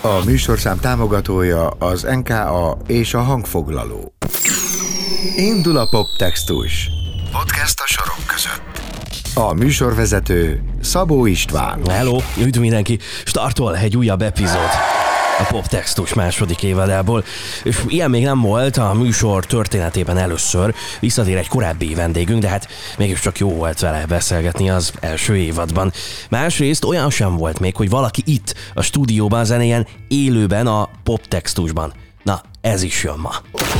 A műsorszám támogatója az NKA és a hangfoglaló. Indul a poptextus. Podcast a sorok között. A műsorvezető Szabó István. Hello, üdv mindenki! Startol egy újabb epizód a poptextus második évadából, és ilyen még nem volt a műsor történetében először, visszatér egy korábbi vendégünk, de hát mégiscsak jó volt vele beszélgetni az első évadban. Másrészt olyan sem volt még, hogy valaki itt a stúdióban zenéjen élőben a poptextusban. Na, ez is jön ma.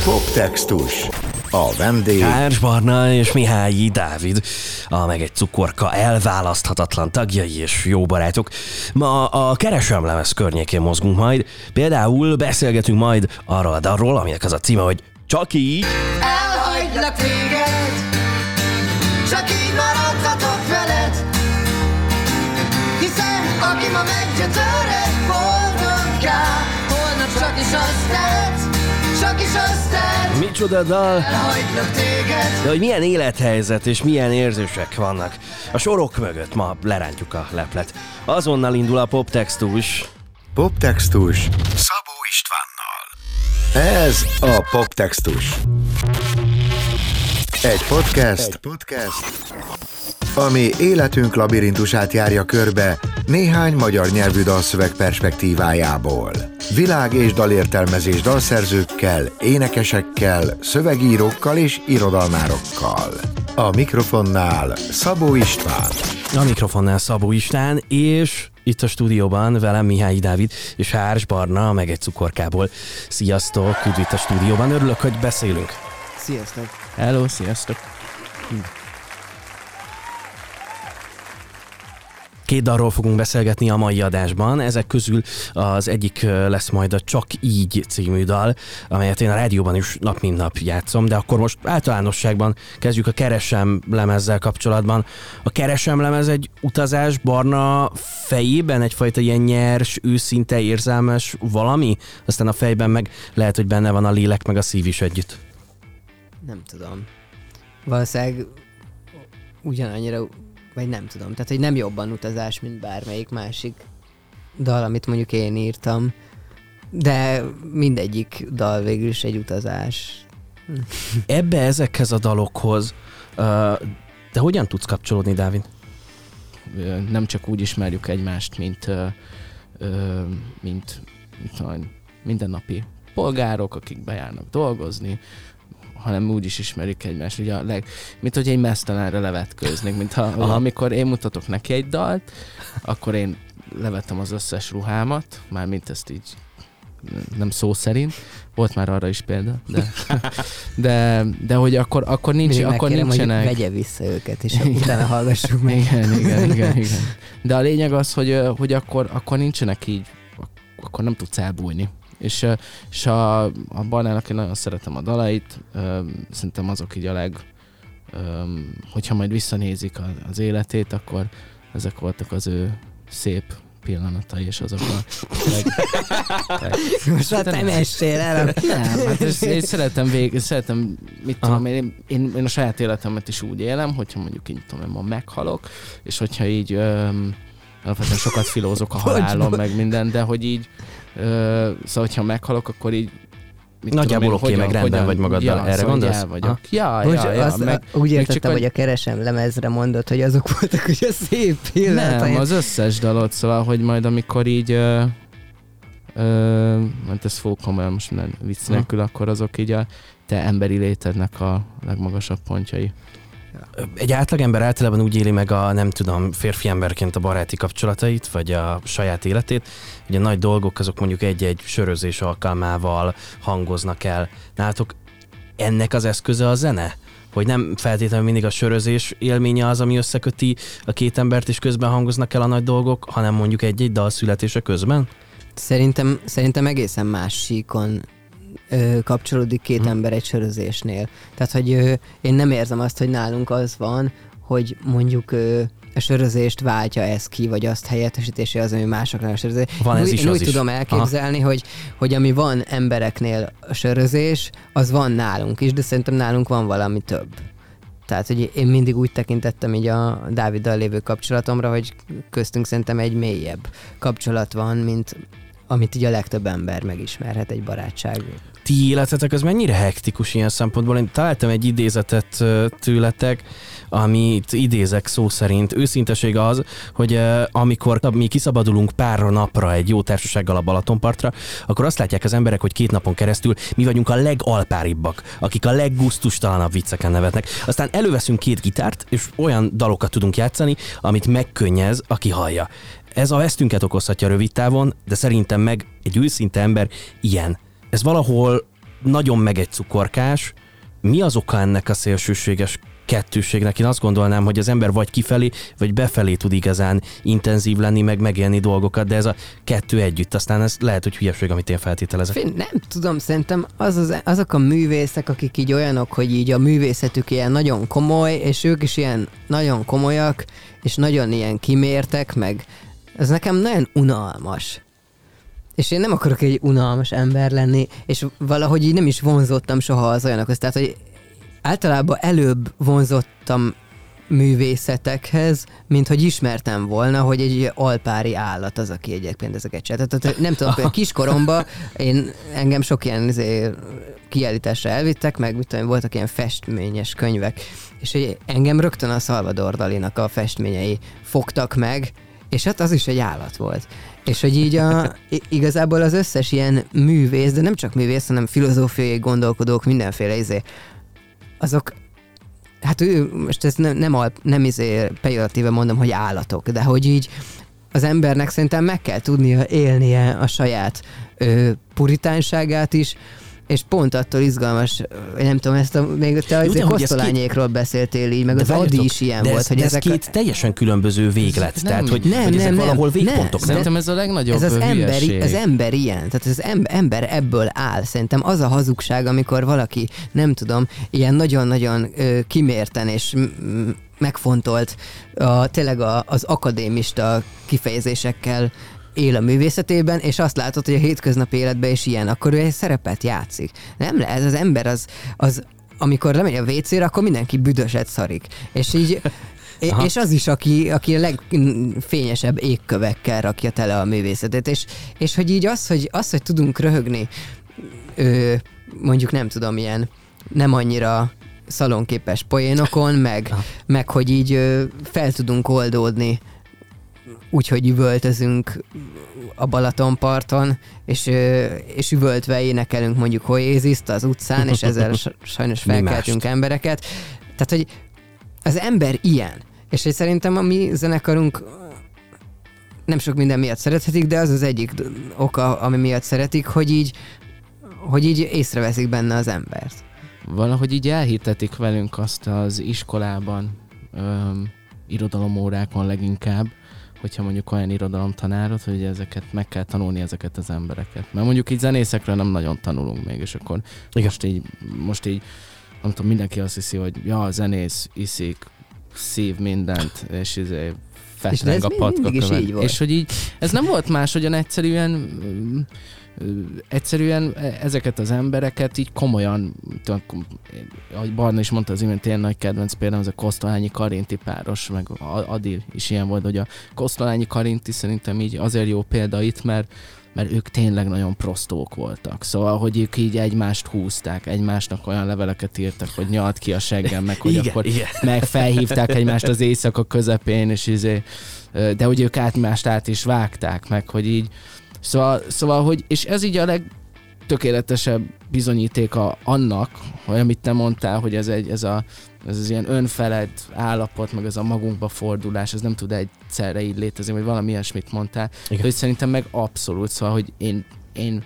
Poptextus. A vendég... Kárs Barna és Mihályi Dávid, a meg egy cukorka elválaszthatatlan tagjai és jó barátok. Ma a Keresem lemez környékén mozgunk majd, például beszélgetünk majd arról a darról, aminek az a címe, hogy Csak így, Elhagylak téged Csak így maradhatok veled. Hiszen aki ma meggyötöred Boldogká Holnap csak is azt tett Csak is azt tett micsoda dal, de hogy milyen élethelyzet és milyen érzések vannak. A sorok mögött ma lerántjuk a leplet. Azonnal indul a poptextus. Poptextus Szabó Istvánnal. Ez a Poptextus. Egy podcast, Egy podcast, ami életünk labirintusát járja körbe néhány magyar nyelvű dalszöveg perspektívájából. Világ és dalértelmezés dalszerzőkkel, énekesekkel, szövegírókkal és irodalmárokkal. A mikrofonnál Szabó István. A mikrofonnál Szabó István, és itt a stúdióban velem Mihály Dávid és Hárs Barna, meg egy cukorkából. Sziasztok, üdv itt a stúdióban, örülök, hogy beszélünk. Sziasztok! Hello, sziasztok. Két dalról fogunk beszélgetni a mai adásban. Ezek közül az egyik lesz majd a Csak így című dal, amelyet én a rádióban is nap mint nap játszom, de akkor most általánosságban kezdjük a Keresem lemezzel kapcsolatban. A Keresem lemez egy utazás barna fejében, egyfajta ilyen nyers, őszinte, érzelmes valami, aztán a fejben meg lehet, hogy benne van a lélek meg a szív is együtt. Nem tudom. Valószínűleg ugyanannyira, vagy nem tudom. Tehát, hogy nem jobban utazás, mint bármelyik másik dal, amit mondjuk én írtam. De mindegyik dal végül is egy utazás. ebbe ezekhez a dalokhoz, de hogyan tudsz kapcsolódni, Dávid? Nem csak úgy ismerjük egymást, mint, mint, mint mindennapi polgárok, akik bejárnak dolgozni, hanem úgy is ismerjük egymást, ugye a leg, mint hogy egy mesztelenre levetkőznék, mint ha, amikor én mutatok neki egy dalt, akkor én levettem az összes ruhámat, már mint ezt így nem szó szerint, volt már arra is példa, de, de, de hogy akkor, akkor, nincs, Mindig akkor megkérem, nincsenek... hogy vegye vissza őket, és utána hallgassuk meg. Igen, igen, igen, igen. De a lényeg az, hogy, hogy akkor, akkor nincsenek így, ak- akkor nem tudsz elbújni. És, és a, a Barnának én nagyon szeretem a dalait, szerintem azok így a leg, hogyha majd visszanézik az életét, akkor ezek voltak az ő szép pillanatai, és azok a leg, leg, Most hát nem essél el. nem, hát ezt, én szeretem vég, szeretem, mit Aha. tudom, én, én, én a saját életemet is úgy élem, hogyha mondjuk így tudom, én ma meghalok, és hogyha így öm, alapvetően sokat filózok a halálon, meg minden, de hogy így, szóval hogyha meghalok, akkor így mit Nagyjából oké, meg rendben vagy magaddal. Erre szóval gondolsz? El vagyok. Ja, Most ja, ja, azt, meg, úgy értettem, hogy- hogy a keresem lemezre mondott, hogy azok voltak, hogy a szép pillanatai. nem, az összes dalot, szóval, hogy majd amikor így ö, ö, mert ez fog komolyan most minden vicc nélkül, akkor azok így a te emberi létednek a legmagasabb pontjai. Egy átlagember általában úgy éli meg a, nem tudom, férfi emberként a baráti kapcsolatait, vagy a saját életét, a nagy dolgok azok mondjuk egy-egy sörözés alkalmával hangoznak el. Nálatok ennek az eszköze a zene? Hogy nem feltétlenül mindig a sörözés élménye az, ami összeköti a két embert, és közben hangoznak el a nagy dolgok, hanem mondjuk egy-egy dal születése közben? Szerintem, szerintem egészen más síkon ö, kapcsolódik két Hm. ember egy sörözésnél. Tehát, hogy ö, én nem érzem azt, hogy nálunk az van, hogy mondjuk ö, a sörözést váltja ez ki, vagy azt helyettesítése az, ami másoknál a sörözés. Van Én ez úgy, is, én úgy is. tudom elképzelni, hogy, hogy ami van embereknél a sörözés, az van nálunk is, de szerintem nálunk van valami több. Tehát, hogy én mindig úgy tekintettem így a Dáviddal lévő kapcsolatomra, hogy köztünk szerintem egy mélyebb kapcsolat van, mint amit így a legtöbb ember megismerhet egy barátság. Ti életetek az mennyire hektikus ilyen szempontból? Én találtam egy idézetet tőletek, amit idézek szó szerint. Őszinteség az, hogy amikor mi kiszabadulunk pár napra egy jó társasággal a Balatonpartra, akkor azt látják az emberek, hogy két napon keresztül mi vagyunk a legalpáribbak, akik a leggusztustalanabb vicceken nevetnek. Aztán előveszünk két gitárt, és olyan dalokat tudunk játszani, amit megkönnyez, aki hallja. Ez a vesztünket okozhatja rövid távon, de szerintem meg egy őszinte ember ilyen. Ez valahol nagyon meg egy cukorkás. Mi az oka ennek a szélsőséges kettőségnek? Én azt gondolnám, hogy az ember vagy kifelé, vagy befelé tud igazán intenzív lenni, meg megélni dolgokat, de ez a kettő együtt. Aztán ez lehet, hogy hülyeség, amit én feltételezek. Én nem tudom, szerintem az az, azok a művészek, akik így olyanok, hogy így a művészetük ilyen nagyon komoly, és ők is ilyen nagyon komolyak, és nagyon ilyen kimértek, meg ez nekem nagyon unalmas. És én nem akarok egy unalmas ember lenni, és valahogy így nem is vonzottam soha az olyanokhoz. Tehát, hogy általában előbb vonzottam művészetekhez, mint hogy ismertem volna, hogy egy alpári állat az, aki egyébként ezeket csinál. Tehát nem tudom, például kiskoromban én, engem sok ilyen izé, kiállításra elvittek, meg mit tudom, voltak ilyen festményes könyvek, és hogy engem rögtön a Salvador Dalinak a festményei fogtak meg, és hát az is egy állat volt. És hogy így a, igazából az összes ilyen művész, de nem csak művész, hanem filozófiai gondolkodók, mindenféle izé, azok hát ő, most ez nem, nem, al- nem izé pejoratíve mondom, hogy állatok, de hogy így az embernek szerintem meg kell tudnia élnie a saját ö, puritánságát is, és pont attól izgalmas, nem tudom, ezt a, még te az de kosztolányékról beszéltél így, meg az várjatok, Adi is ilyen de volt, ez, hogy de ez ezek két teljesen különböző véglet. Ez Tehát, nem- hogy, Nem, hogy ezek nem, nem. valahol Nem. végpontok. Nem, Szerintem ez a legnagyobb ez az, emberi, hülyeség. az ember ilyen, tehát az em- ember ebből áll. Szerintem az a hazugság, amikor valaki, nem tudom, ilyen nagyon-nagyon ö, kimérten és megfontolt, a, tényleg a, az akadémista kifejezésekkel él a művészetében, és azt látod, hogy a hétköznapi életben is ilyen, akkor ő egy szerepet játszik. Nem lehet, ez az ember az, az amikor lemegy a WC-re, akkor mindenki büdöset szarik. És így Aha. és az is, aki, aki a legfényesebb égkövekkel rakja tele a művészetet, és, és hogy így az, hogy, az, hogy tudunk röhögni, ö, mondjuk nem tudom, ilyen nem annyira szalonképes poénokon, meg, meg hogy így ö, fel tudunk oldódni úgyhogy üvöltözünk a Balatonparton, és, és üvöltve énekelünk mondjuk Hoéziszt az utcán, és ezzel sajnos felkeltünk embereket. Tehát, hogy az ember ilyen. És hogy szerintem a mi zenekarunk nem sok minden miatt szerethetik, de az az egyik oka, ami miatt szeretik, hogy így, hogy így észreveszik benne az embert. Valahogy így elhitetik velünk azt az iskolában, öm, irodalomórákon leginkább, hogyha mondjuk olyan irodalomtanárod, hogy ezeket meg kell tanulni ezeket az embereket. Mert mondjuk így zenészekről nem nagyon tanulunk még, és akkor Igen. most így, most így, nem tudom, mindenki azt hiszi, hogy ja, zenész, iszik, szív mindent, és izé fetreng a patka. És hogy így, ez nem volt más, hogyan egyszerűen mm, egyszerűen ezeket az embereket így komolyan, tudom, ahogy Barna is mondta az imént, ilyen nagy kedvenc például az a Kosztolányi Karinti páros, meg a- Adi is ilyen volt, hogy a Kosztolányi Karinti szerintem így azért jó példa itt, mert mert ők tényleg nagyon prostók voltak. Szóval, hogy ők így egymást húzták, egymásnak olyan leveleket írtak, hogy nyalt ki a seggem, meg hogy igen, akkor igen. meg felhívták egymást az éjszaka közepén, és izé, de hogy ők egymást át is vágták, meg hogy így, szóval, szóval hogy, és ez így a legtökéletesebb bizonyítéka annak, hogy amit te mondtál, hogy ez, egy, ez, a, ez az ilyen önfeled állapot, meg ez a magunkba fordulás, ez nem tud egyszerre így létezni, vagy valami ilyesmit mondtál, Igen. hogy szerintem meg abszolút, szóval, hogy én, én,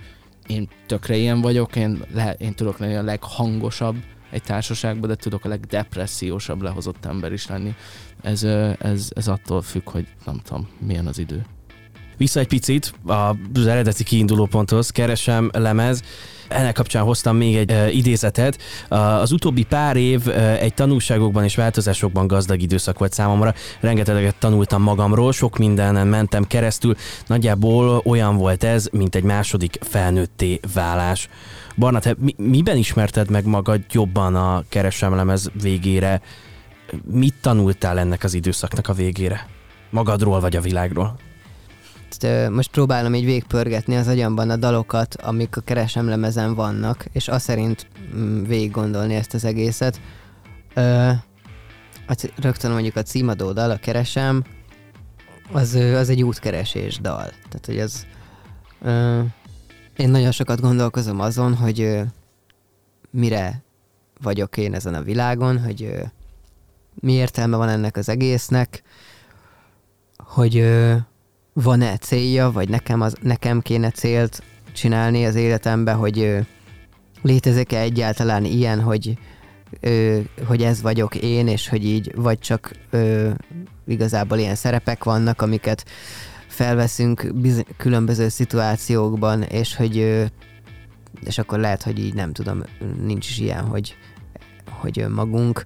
én tökre ilyen vagyok, én, le, én tudok lenni a leghangosabb egy társaságban, de tudok a legdepressziósabb lehozott ember is lenni. Ez, ez, ez attól függ, hogy nem tudom, milyen az idő. Vissza egy picit az eredeti kiinduló ponthoz, keresem lemez. Ennek kapcsán hoztam még egy uh, idézetet. Az utóbbi pár év uh, egy tanulságokban és változásokban gazdag időszak volt számomra. Rengeteget tanultam magamról, sok mindenen mentem keresztül. Nagyjából olyan volt ez, mint egy második felnőtté válás. Barna, te mi, miben ismerted meg magad jobban a keresem lemez végére? Mit tanultál ennek az időszaknak a végére? Magadról vagy a világról? Ö, most próbálom így végpörgetni az agyamban a dalokat, amik a keresem lemezen vannak, és azt szerint mm, végig gondolni ezt az egészet. Ö, rögtön mondjuk a címadó dal, a keresem, az, az egy útkeresés dal. Tehát, hogy az... Ö, én nagyon sokat gondolkozom azon, hogy ö, mire vagyok én ezen a világon, hogy ö, mi értelme van ennek az egésznek, hogy ö, van-e célja, vagy nekem, az, nekem kéne célt csinálni az életembe, hogy létezik-e egyáltalán ilyen, hogy, hogy ez vagyok én, és hogy így, vagy csak igazából ilyen szerepek vannak, amiket felveszünk bizony, különböző szituációkban, és hogy ö, és akkor lehet, hogy így nem tudom, nincs is ilyen, hogy, hogy önmagunk.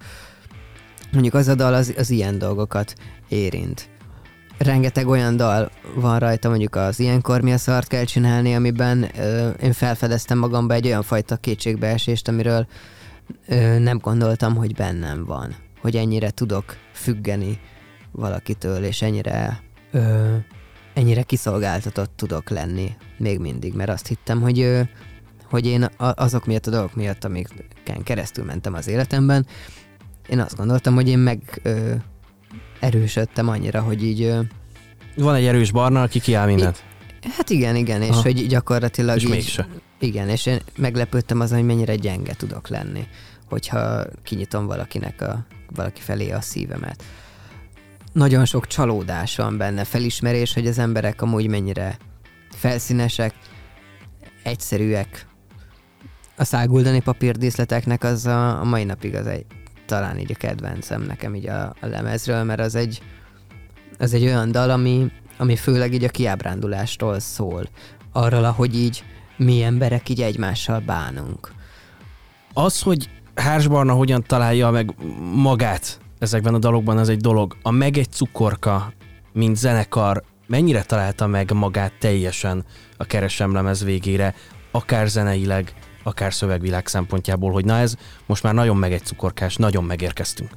Mondjuk az a dal az, az ilyen dolgokat érint. Rengeteg olyan dal van rajta, mondjuk az ilyenkor mi a szart kell csinálni, amiben ö, én felfedeztem magamba egy olyan fajta kétségbeesést, amiről ö, nem gondoltam, hogy bennem van. Hogy ennyire tudok függeni valakitől, és ennyire ö, ennyire kiszolgáltatott tudok lenni még mindig, mert azt hittem, hogy ö, hogy én azok miatt a dolgok miatt, amiken keresztül mentem az életemben, én azt gondoltam, hogy én meg ö, erősödtem annyira, hogy így, Van egy erős barna, aki kiáll mindent. hát igen, igen, és Aha. hogy gyakorlatilag És így, mégse. igen, és én meglepődtem azon, hogy mennyire gyenge tudok lenni, hogyha kinyitom valakinek a, valaki felé a szívemet. Nagyon sok csalódás van benne, felismerés, hogy az emberek amúgy mennyire felszínesek, egyszerűek. A száguldani papírdíszleteknek az a, a mai napig az egy, talán így a kedvencem nekem így a, a lemezről, mert az egy, az egy olyan dal, ami, ami főleg így a kiábrándulástól szól. Arról, ahogy így mi emberek így egymással bánunk. Az, hogy Hárs Barna hogyan találja meg magát ezekben a dalokban, az egy dolog. A Meg egy cukorka, mint zenekar, mennyire találta meg magát teljesen a keresem lemez végére, akár zeneileg, akár szövegvilág szempontjából, hogy na ez most már nagyon meg egy cukorkás, nagyon megérkeztünk.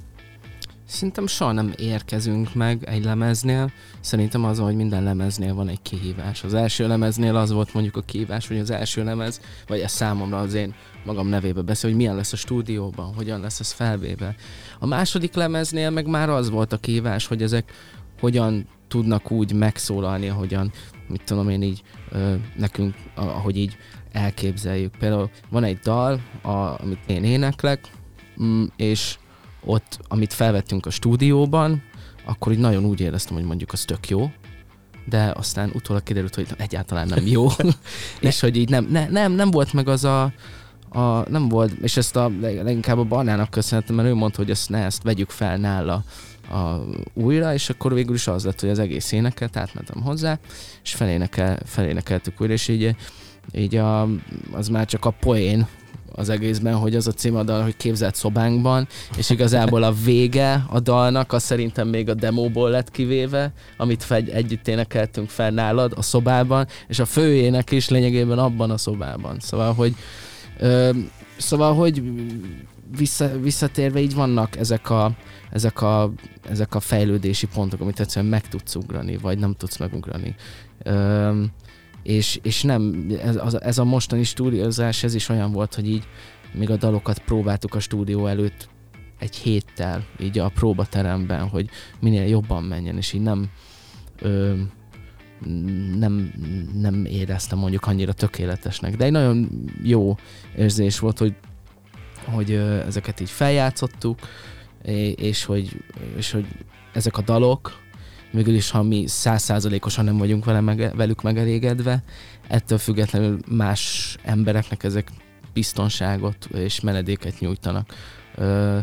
Szerintem soha nem érkezünk meg egy lemeznél. Szerintem az, hogy minden lemeznél van egy kihívás. Az első lemeznél az volt mondjuk a kihívás, hogy az első lemez, vagy ez számomra az én magam nevébe beszél, hogy milyen lesz a stúdióban, hogyan lesz ez felvéve. A második lemeznél meg már az volt a kihívás, hogy ezek hogyan tudnak úgy megszólalni, ahogyan, mit tudom én így, ö, nekünk, ahogy így elképzeljük. Például van egy dal, a, amit én éneklek, mm, és ott, amit felvettünk a stúdióban, akkor így nagyon úgy éreztem, hogy mondjuk az tök jó, de aztán utólag kiderült, hogy egyáltalán nem jó, és hogy így nem, ne, nem, nem volt meg az a, a, nem volt, és ezt a leg- leginkább a Barnának köszönhetem, mert ő mondta, hogy ezt ne, ezt vegyük fel nála a, újra, és akkor végül is az lett, hogy az egész éneket átmentem hozzá, és felénekel, felénekeltük újra, és így, így a, az már csak a poén az egészben, hogy az a cím a dal, hogy képzelt szobánkban, és igazából a vége a dalnak, az szerintem még a demóból lett kivéve, amit fegy, együtt énekeltünk fel nálad a szobában, és a főjének is lényegében abban a szobában. Szóval, hogy ö, szóval, hogy vissza, visszatérve így vannak ezek a, ezek, a, ezek a fejlődési pontok, amit egyszerűen meg tudsz ugrani, vagy nem tudsz megugrani. Ö, és, és nem, ez, ez a mostani stúdiózás, ez is olyan volt, hogy így még a dalokat próbáltuk a stúdió előtt egy héttel, így a próbateremben, hogy minél jobban menjen, és így nem ö, nem, nem éreztem mondjuk annyira tökéletesnek. De egy nagyon jó érzés volt, hogy, hogy ezeket így feljátszottuk, és hogy, és hogy ezek a dalok, végül is, ha mi százszázalékosan nem vagyunk vele mege, velük megelégedve, ettől függetlenül más embereknek ezek biztonságot és menedéket nyújtanak. Ö,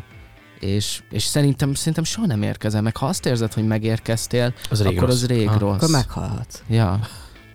és, és szerintem, szerintem soha nem érkezem meg. Ha azt érzed, hogy megérkeztél, Az akkor rossz. az rég Aha. rossz. Akkor meghalhatsz. Ja,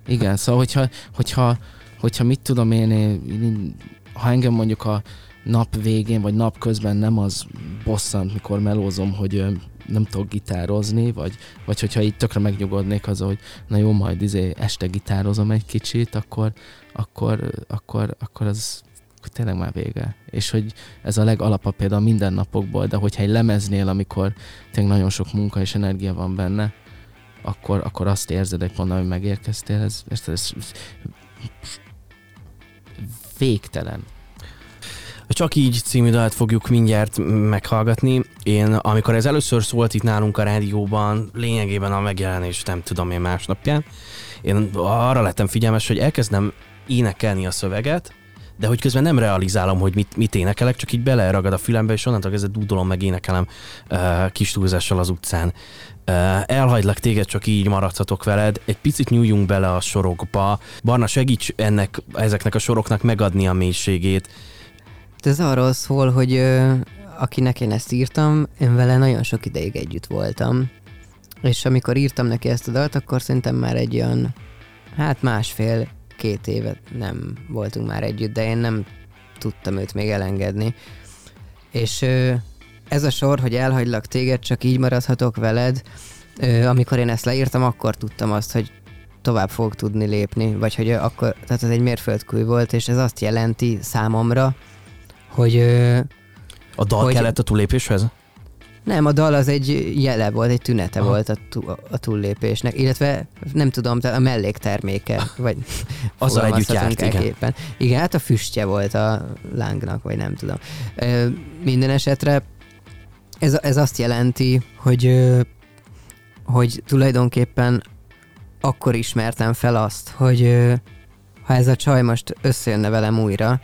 igen, szóval hogyha, hogyha, hogyha mit tudom én, én, ha engem mondjuk a nap végén, vagy nap közben nem az bosszant, mikor melózom, hogy nem tudok gitározni, vagy, vagy hogyha így tökre megnyugodnék az, hogy na jó, majd izé este gitározom egy kicsit, akkor, akkor, akkor, akkor az akkor tényleg már vége. És hogy ez a legalapabb például a mindennapokból, de hogyha egy lemeznél, amikor tényleg nagyon sok munka és energia van benne, akkor, akkor azt érzed egy ponton, hogy megérkeztél, ez, ez, ez, ez végtelen. A Csak így című dalt fogjuk mindjárt meghallgatni. Én, amikor ez először szólt itt nálunk a rádióban, lényegében a megjelenés nem tudom én másnapján, én arra lettem figyelmes, hogy elkezdem énekelni a szöveget, de hogy közben nem realizálom, hogy mit, mit énekelek, csak így beleragad a fülembe, és onnantól kezdve dúdolom, meg énekelem uh, kis túlzással az utcán. Uh, elhagylak téged, csak így maradhatok veled. Egy picit nyúljunk bele a sorokba. Barna, segíts ennek, ezeknek a soroknak megadni a mélységét. Ez arról szól, hogy akinek én ezt írtam, én vele nagyon sok ideig együtt voltam. És amikor írtam neki ezt a dalt, akkor szerintem már egy olyan, hát másfél, két évet nem voltunk már együtt, de én nem tudtam őt még elengedni. És ez a sor, hogy elhagylak téged, csak így maradhatok veled, amikor én ezt leírtam, akkor tudtam azt, hogy tovább fogok tudni lépni, vagy hogy akkor, tehát ez egy mérföldkő volt, és ez azt jelenti számomra, hogy A dal Hogy- kellett a túlépéshez? nem, a dal az egy jele volt, egy tünete Aha. volt a, tú- a túllépésnek, illetve nem tudom, a mellékterméke, vagy Azzal együtt járt, igen. Igen, hát a füstje volt a lángnak, vagy nem tudom. Ö, minden esetre ez, ez azt jelenti, hogy, hogy tulajdonképpen akkor ismertem fel azt, hogy ha ez a csaj most összejönne velem újra,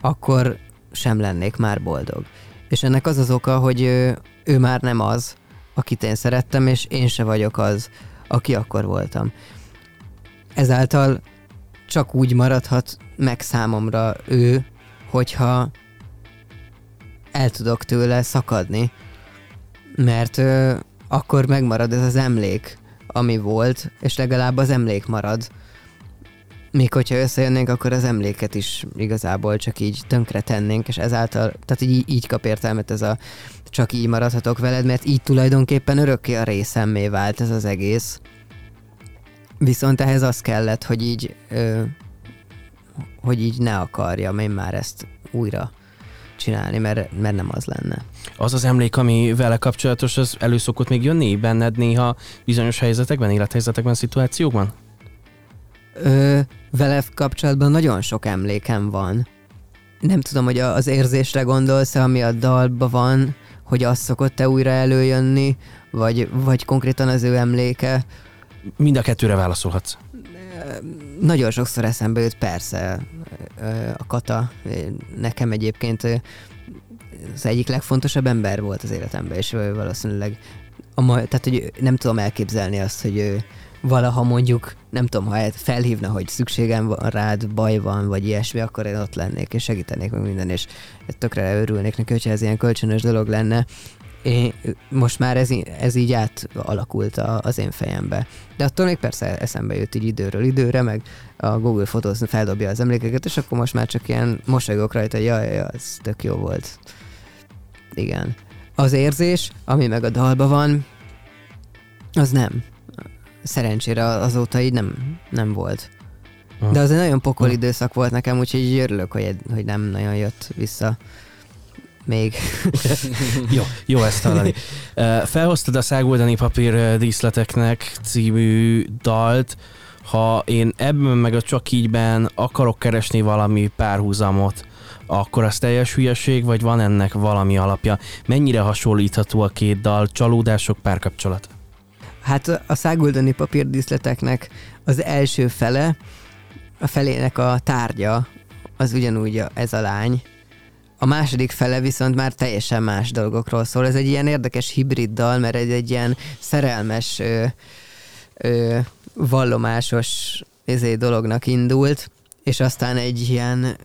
akkor sem lennék már boldog. És ennek az az oka, hogy ö, ő már nem az, akit én szerettem, és én se vagyok az, aki akkor voltam. Ezáltal csak úgy maradhat meg számomra ő, hogyha el tudok tőle szakadni, mert ö, akkor megmarad ez az emlék, ami volt, és legalább az emlék marad. Míg hogyha összejönnénk, akkor az emléket is igazából csak így tönkre tennénk, és ezáltal, tehát így, így kap értelmet ez a csak így maradhatok veled, mert így tulajdonképpen örökké a részemmé vált ez az egész. Viszont ehhez az kellett, hogy így, ö, hogy így ne akarjam én már ezt újra csinálni, mert, mert nem az lenne. Az az emlék, ami vele kapcsolatos, az elő szokott még jönni benned néha bizonyos helyzetekben, élethelyzetekben, szituációkban? Ö, vele kapcsolatban nagyon sok emlékem van. Nem tudom, hogy az érzésre gondolsz ami a dalba van, hogy az szokott-e újra előjönni, vagy, vagy konkrétan az ő emléke. Mind a kettőre válaszolhatsz. Nagyon sokszor eszembe jut persze a Kata. Nekem egyébként az egyik legfontosabb ember volt az életemben, és valószínűleg a ma, tehát, hogy nem tudom elképzelni azt, hogy ő valaha mondjuk, nem tudom, ha el- felhívna, hogy szükségem van rád, baj van, vagy ilyesmi, akkor én ott lennék, és segítenék meg minden, és tökre örülnék neki, hogyha ez ilyen kölcsönös dolog lenne. Én, most már ez, ez így átalakult a, az én fejembe. De attól még persze eszembe jött így időről időre, meg a Google Photos feldobja az emlékeket, és akkor most már csak ilyen mosolygok rajta, hogy jaj, jaj, ez tök jó volt. Igen. Az érzés, ami meg a dalba van, az nem. Szerencsére azóta így nem, nem volt. Aha. De az egy nagyon pokol Aha. időszak volt nekem, úgyhogy örülök, hogy, hogy nem nagyon jött vissza még. Jó, jó ezt hallani. Felhoztad a szágoldani papír díszleteknek című dalt. Ha én ebben meg a csak ígyben akarok keresni valami párhuzamot, akkor az teljes hülyeség, vagy van ennek valami alapja? Mennyire hasonlítható a két dal? Csalódások, párkapcsolat? Hát a száguldani papírdíszleteknek az első fele, a felének a tárgya, az ugyanúgy ez a lány. A második fele viszont már teljesen más dolgokról szól. Ez egy ilyen érdekes hibrid dal, mert egy, egy ilyen szerelmes, ö, ö, vallomásos ezé dolognak indult, és aztán egy ilyen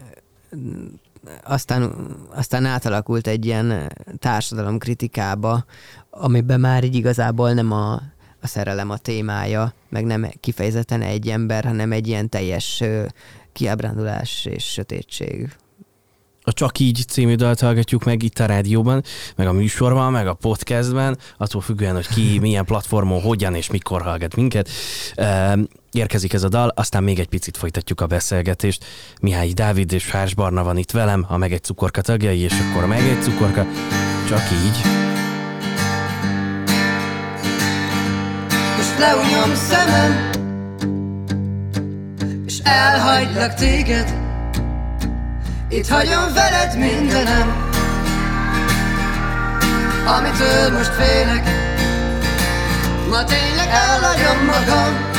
aztán, aztán átalakult egy ilyen társadalomkritikába, amiben már így igazából nem a, a szerelem a témája, meg nem kifejezetten egy ember, hanem egy ilyen teljes kiábrándulás és sötétség. A Csak így című dalt hallgatjuk meg itt a rádióban, meg a műsorban, meg a podcastben, attól függően, hogy ki, milyen platformon, hogyan és mikor hallgat minket. Érkezik ez a dal, aztán még egy picit folytatjuk a beszélgetést. Mihály Dávid és Hárs Barna van itt velem, a Meg egy cukorka tagjai, és akkor Meg egy cukorka, csak így. Most leunyom szemem És elhagylak téged. Itt hagyom veled mindenem Amitől most félek. Ma tényleg elhagyom magam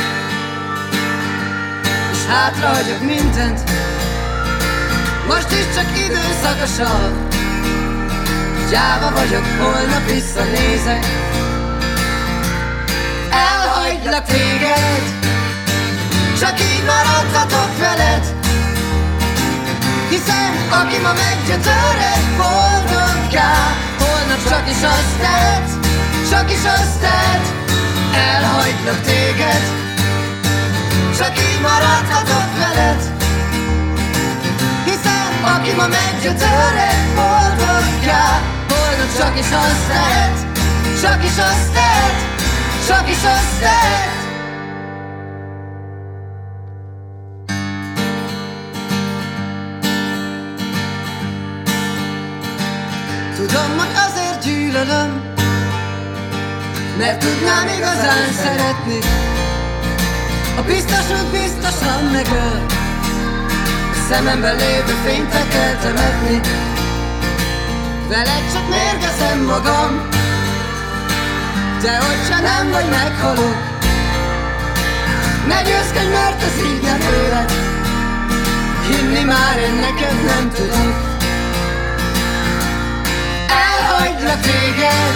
És hátrahagyok mindent. Most is csak időszakosan Gyáva vagyok, holnap visszanézek Elhagylak téged Csak így maradhatok veled. Hiszen aki ma meggyötörhet boldoggá Holnap csak is azt tehet Csak is azt tehet Elhagylak téged Csak így maradhatok veled. Hiszen aki ma meggyötörhet boldoggá Holnap csak is azt tehet Csak is azt tehet Csak is tehet Tudom, hogy azért gyűlölöm Mert tudnám igazán szeretni. A biztos út biztosan megöl A szememben lévő fényt le kell temetni. Veled csak mérgezem magam De hogyha nem vagy meghalok Ne győzkedj, mert ez így nem élet Hinni már én neked nem tudok. Elhagylak téged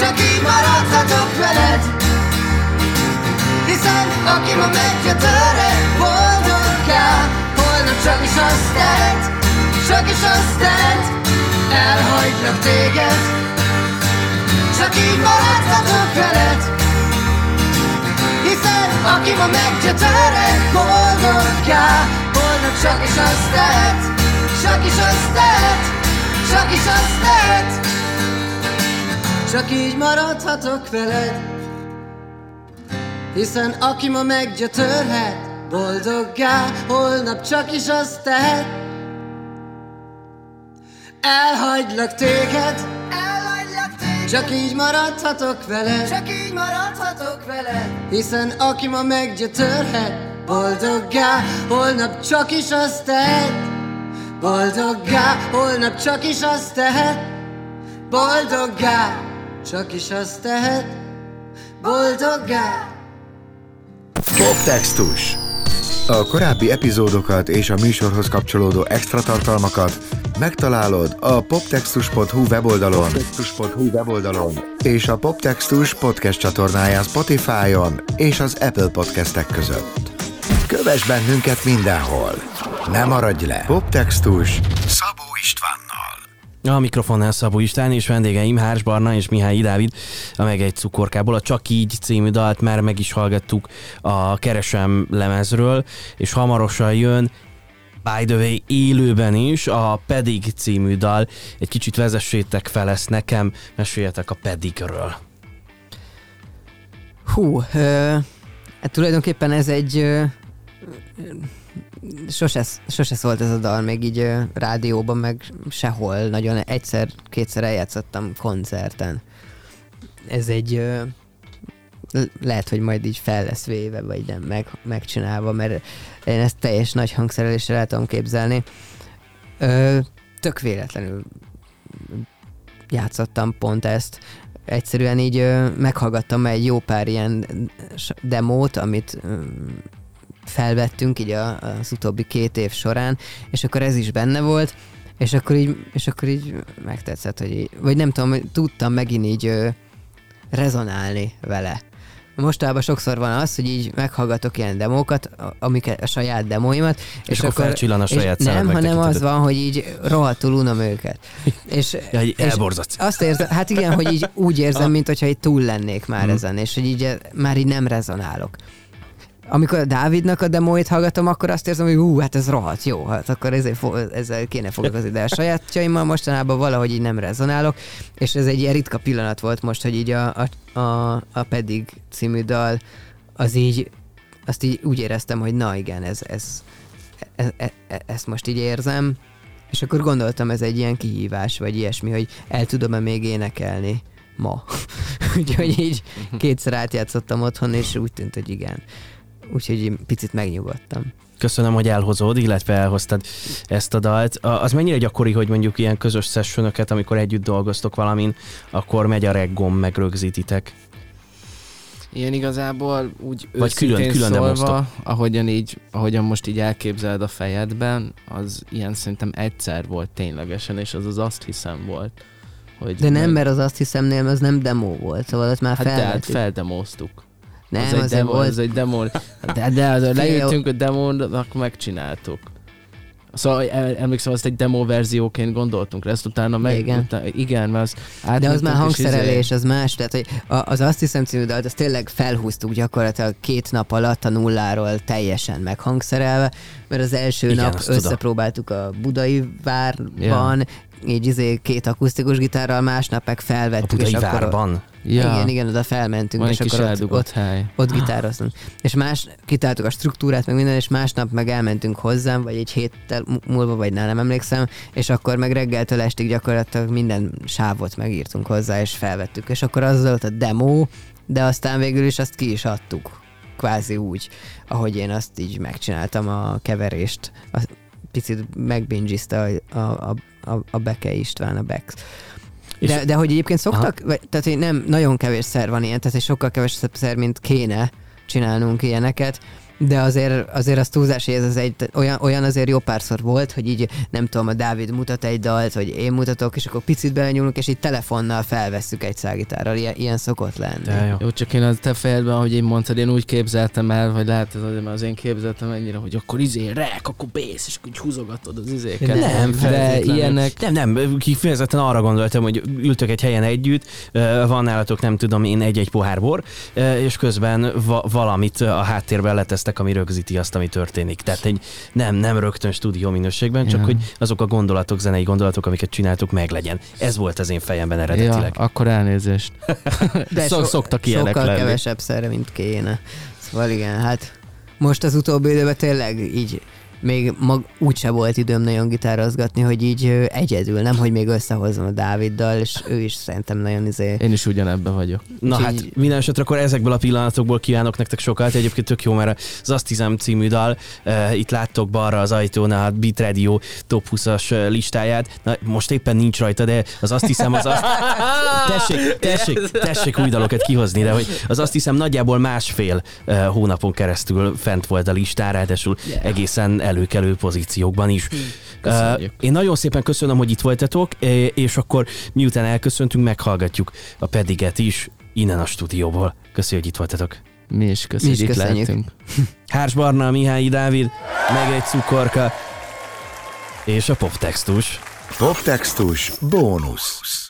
Csak így maradhatok veled. Hiszen aki ma meggyötörre boldoggá Holnap csak is azt tehet Csak is azt tehet. Elhagylak téged Csak így maradhatok veled. Hiszen aki ma meggyötörre boldoggá Holnap csak is azt tehet Csak is azt tehet Csak is azt tehet. Csak így maradhatok veled. Hiszen aki ma meggyötörhet Boldoggá holnap csak is azt tehet. Elhagylak téged Csak így maradhatok veled Csak így maradhatok veled Hiszen aki ma meggyötörhet Boldoggá holnap csak is azt tehet. Boldoggá holnap csak is azt tehet. Boldoggá csak is azt tehet. Boldoggá. Poptextus. A korábbi epizódokat és a műsorhoz kapcsolódó extra tartalmakat megtalálod a poptextus.hu weboldalon, poptextus.hu weboldalon és a Poptextus podcast csatornáján Spotify-on és az Apple podcastek között. Kövess bennünket mindenhol! Ne maradj le! Poptextus Szabó Istvánnal. A mikrofonnál Szabó István és vendégeim Hárs Barna és Mihály Dávid, a meg egy cukorkából. A Csak így című dalt már meg is hallgattuk a Keresem lemezről, és hamarosan jön By the way, élőben is a Pedig című dal. Egy kicsit vezessétek fel ezt nekem, meséljetek a Pedigről. Hú, ö, hát tulajdonképpen ez egy... Ö, sose, sose szólt ez a dal, még így ö, rádióban, meg sehol. Nagyon egyszer-kétszer eljátszottam koncerten. Ez egy... Ö, lehet, hogy majd így fel lesz véve, vagy nem meg, megcsinálva, mert én ezt teljes nagy hangszereléssel el képzelni. Ö, tök véletlenül játszottam pont ezt. Egyszerűen így ö, meghallgattam egy jó pár ilyen demót, amit ö, felvettünk így a, az utóbbi két év során, és akkor ez is benne volt, és akkor így, és akkor így megtetszett, hogy így, vagy nem tudom, tudtam megint így ö, rezonálni vele. Mostában sokszor van az, hogy így meghallgatok ilyen demókat, a- amiket, a saját demóimat, És akkor felcsillan a saját és Nem, hanem az van, hogy így rohadtul unom őket. És, Ja, így és. Azt érzem, hát igen, hogy így úgy érzem, mint hogyha így túl lennék már Mhm. ezen, és hogy így eh, már így nem rezonálok. Amikor a Dávidnak a demóit hallgatom, akkor azt érzem, hogy hú, hát ez rohadt jó, hát akkor ezért fo- ezzel kéne foglalkozni, de a sajátjaimmal mostanában valahogy így nem rezonálok, és ez egy ilyen ritka pillanat volt most, hogy így a, a, a, a Pedig című dal, az így, azt így úgy éreztem, hogy na igen, ez, ez, e, e, e, ezt most így érzem, és akkor gondoltam, ez egy ilyen kihívás, vagy ilyesmi, hogy el tudom-e még énekelni ma. Úgyhogy így kétszer átjátszottam otthon, és úgy tűnt, hogy igen. Úgyhogy picit megnyugodtam. Köszönöm, hogy elhozod, illetve elhoztad ezt a dalt. Az mennyire gyakori, hogy mondjuk ilyen közös sessionöket, amikor együtt dolgoztok valamin, akkor megy a reggom, meg rögzítitek. Ilyen igazából úgy Vagy külön- külön szólva, demoztok. ahogyan így, ahogyan most így elképzeled a fejedben, az ilyen szerintem egyszer volt ténylegesen, és az az azt hiszem volt. Hogy De nem, mert az azt hiszemnél az nem demo volt, szóval azt már Hát de hát felvettük. feldemoztuk. Nem, az egy azért demo, volt. az egy demo. De, de az, leültünk a demón, akkor megcsináltuk. Szóval emlékszem, azt egy demo verzióként gondoltunk rá, ezt utána meg... Igen. Utána, igen, mert az De az már és hangszerelés, az más, tehát hogy az azt hiszem című dalt, azt tényleg felhúztuk gyakorlatilag két nap alatt a nulláról teljesen meghangszerelve, mert az első Igen, nap azt tudom. összepróbáltuk a budai várban, így izé két akusztikus gitárral, másnap meg A felvettük, budai és akkor várban. Ja, igen, igen, oda felmentünk, van és akkor ott, ott, hely. ott gitároztunk. És más, kitáltuk a struktúrát, meg minden, és másnap meg elmentünk hozzám, vagy egy héttel múlva, vagy nem, nem emlékszem, és akkor meg reggeltől estig gyakorlatilag minden sávot megírtunk hozzá, és felvettük. És akkor az volt a demo, de aztán végül is azt ki is adtuk. Kvázi úgy, ahogy én azt így megcsináltam a keverést. A, picit megbingizte a, a, a, a, a Beke István, a Bex. De, de hogy egyébként szoktak, vagy, tehát nem, nagyon kevés szer van ilyen, tehát sokkal kevesebb szer, mint kéne csinálnunk ilyeneket, de azért, azért az túlzás, hogy ez az egy, olyan, olyan azért jó párszor volt, hogy így nem tudom, a Dávid mutat egy dalt, vagy én mutatok, és akkor picit belenyúlunk, és így telefonnal felvesszük egy szágitárral, ilyen, ilyen szokott lenni. De jó. Jó, csak én a te fejedben, ahogy én mondtad, én úgy képzeltem el, vagy lehet mert az én képzeltem ennyire, hogy akkor izé rek, akkor bész, és akkor húzogatod az izéket. Nem, de feltétlenül. ilyenek, Nem, nem, kifejezetten arra gondoltam, hogy ültök egy helyen együtt, van nálatok nem tudom én egy-egy pohár bor, és közben va- valamit a háttérben letesztek, ami rögzíti azt, ami történik. Tehát egy nem, nem rögtön stúdió minőségben, csak Ja. hogy azok a gondolatok, zenei gondolatok, amiket csináltok, meglegyen. Ez volt az én fejemben ja, eredetileg. akkor elnézést. De Szok, szoktak ilyenek Sokkal lenni. kevesebb szerre, mint kéne. Szóval igen, hát most az utóbbi időben tényleg így még mag, úgyse volt időm nagyon gitározgatni, hogy így egyedül, nem, hogy még összehozom a Dáviddal, és ő is szerintem nagyon izé... Én is ugyanebben vagyok. Na Úgyhogy- hát minden esetre akkor ezekből a pillanatokból kívánok nektek sokat. Egyébként tök jó, mert az Azt hiszem című dal, uh, itt láttok balra az ajtón a Beat Radio top 20-as eh, listáját. Na, most éppen nincs rajta, de az Azt hiszem az azt... Tessék, tessék, tessék új dalokat kihozni, de hogy az Azt hiszem nagyjából másfél uh, hónapon keresztül fent volt a listán, ráadásul Yeah. egészen előkelő pozíciókban is. Köszönjük. Én nagyon szépen köszönöm, hogy itt voltatok, és akkor miután elköszöntünk, meghallgatjuk a pediget is innen a stúdióból. Köszönjük, hogy itt voltatok. Mi is köszönjük, Mi is köszönjük. lehetünk. Hárs Barna, Mihály Dávid, meg egy cukorka, és a poptextus. Poptextus bónusz.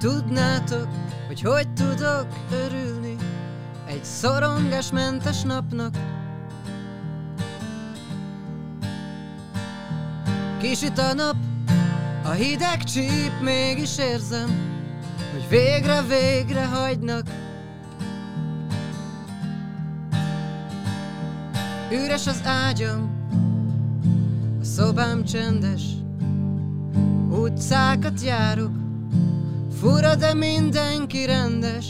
Tudnátok, hogy hogy tudok örülni egy szorongásmentes napnak, Kisüt a nap, a hideg csíp, mégis érzem, hogy végre-végre hagynak. Üres az ágyam, a szobám csendes, utcákat járok, Fura, de mindenki rendes.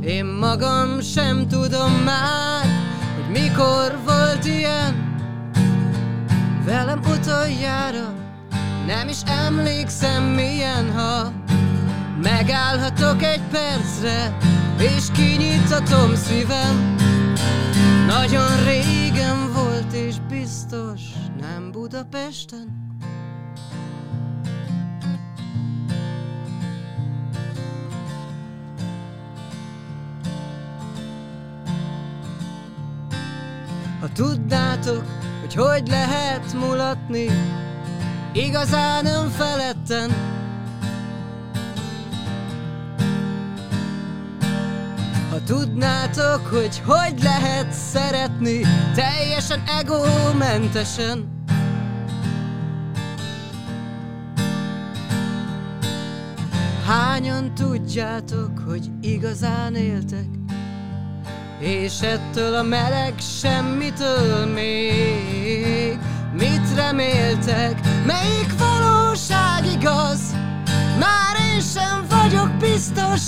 Én magam sem tudom már Hogy mikor volt ilyen. Velem utoljára Nem is emlékszem milyen ha Megállhatok egy percre És kinyithatom szívem. Nagyon régen volt és biztos Nem Budapesten Ha tudnátok, hogy hogy lehet mulatni Igazán önfeledten. Ha tudnátok, hogy hogy lehet szeretni Teljesen egómentesen. Hányan tudjátok, hogy igazán éltek És ettől a meleg semmitől még Mit reméltek, melyik valóság igaz? Már én sem vagyok biztos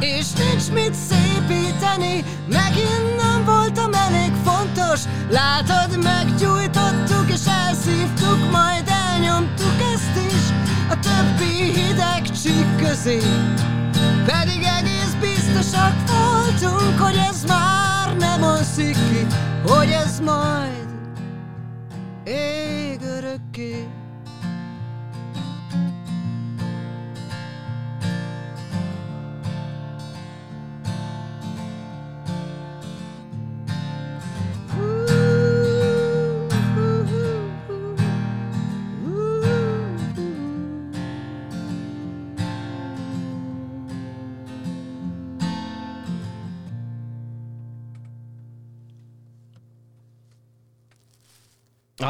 És nincs mit szépíteni. Megint nem voltam elég fontos. Látod, meggyújtottuk és elszívtuk Majd elnyomtuk ezt is. A többi hideg csík közé Pedig biztosak voltunk Hogy ez már nem alszik ki Hogy ez majd ég örökké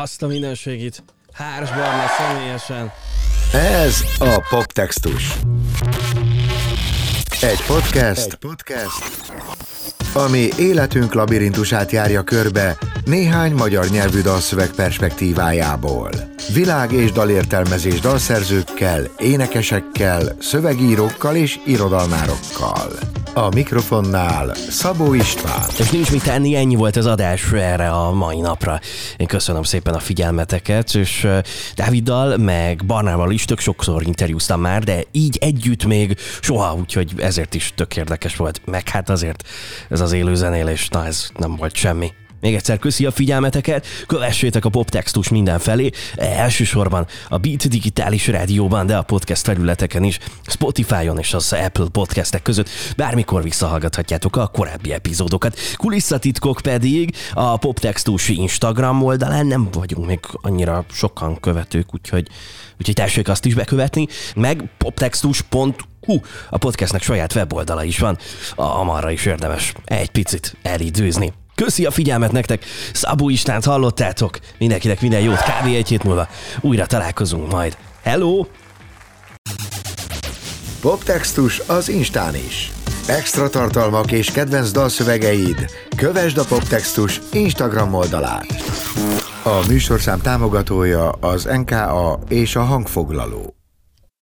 Azt a mindenségit. Hárs Barna személyesen. Ez a Poptextus. Egy podcast, Egy podcast, ami életünk labirintusát járja körbe néhány magyar nyelvű dalszöveg perspektívájából. Világ és dalértelmezés dalszerzőkkel, énekesekkel, szövegírókkal és irodalmárokkal. A mikrofonnál Szabó István. És nincs mit tenni, ennyi volt az adás erre a mai napra. Én köszönöm szépen a figyelmeteket, és Dáviddal, meg Barnával is tök sokszor interjúztam már, de így együtt még soha, úgyhogy ezért is tök érdekes volt. Meg hát azért ez az élő zenélés, na ez nem volt semmi. Még egyszer köszi a figyelmeteket, kövessétek a poptextus mindenfelé, elsősorban a Beat Digitális Rádióban, de a podcast felületeken is, Spotify-on és az Apple podcastek között bármikor visszahallgathatjátok a korábbi epizódokat. Kulisszatitkok pedig a poptextus Instagram oldalán nem vagyunk még annyira sokan követők, úgyhogy, úgyhogy tessék azt is bekövetni, meg poptextus.hu a podcastnek saját weboldala is van, amarra is érdemes egy picit elidőzni. Köszi a figyelmet nektek, Szabó Istvánt hallottátok, mindenkinek minden jót, kávé egy hét múlva újra találkozunk majd. Hello! Poptextus az Instán is. Extra tartalmak és kedvenc dalszövegeid. Kövesd a Poptextus Instagram oldalát. A műsorszám támogatója az NKA és a hangfoglaló.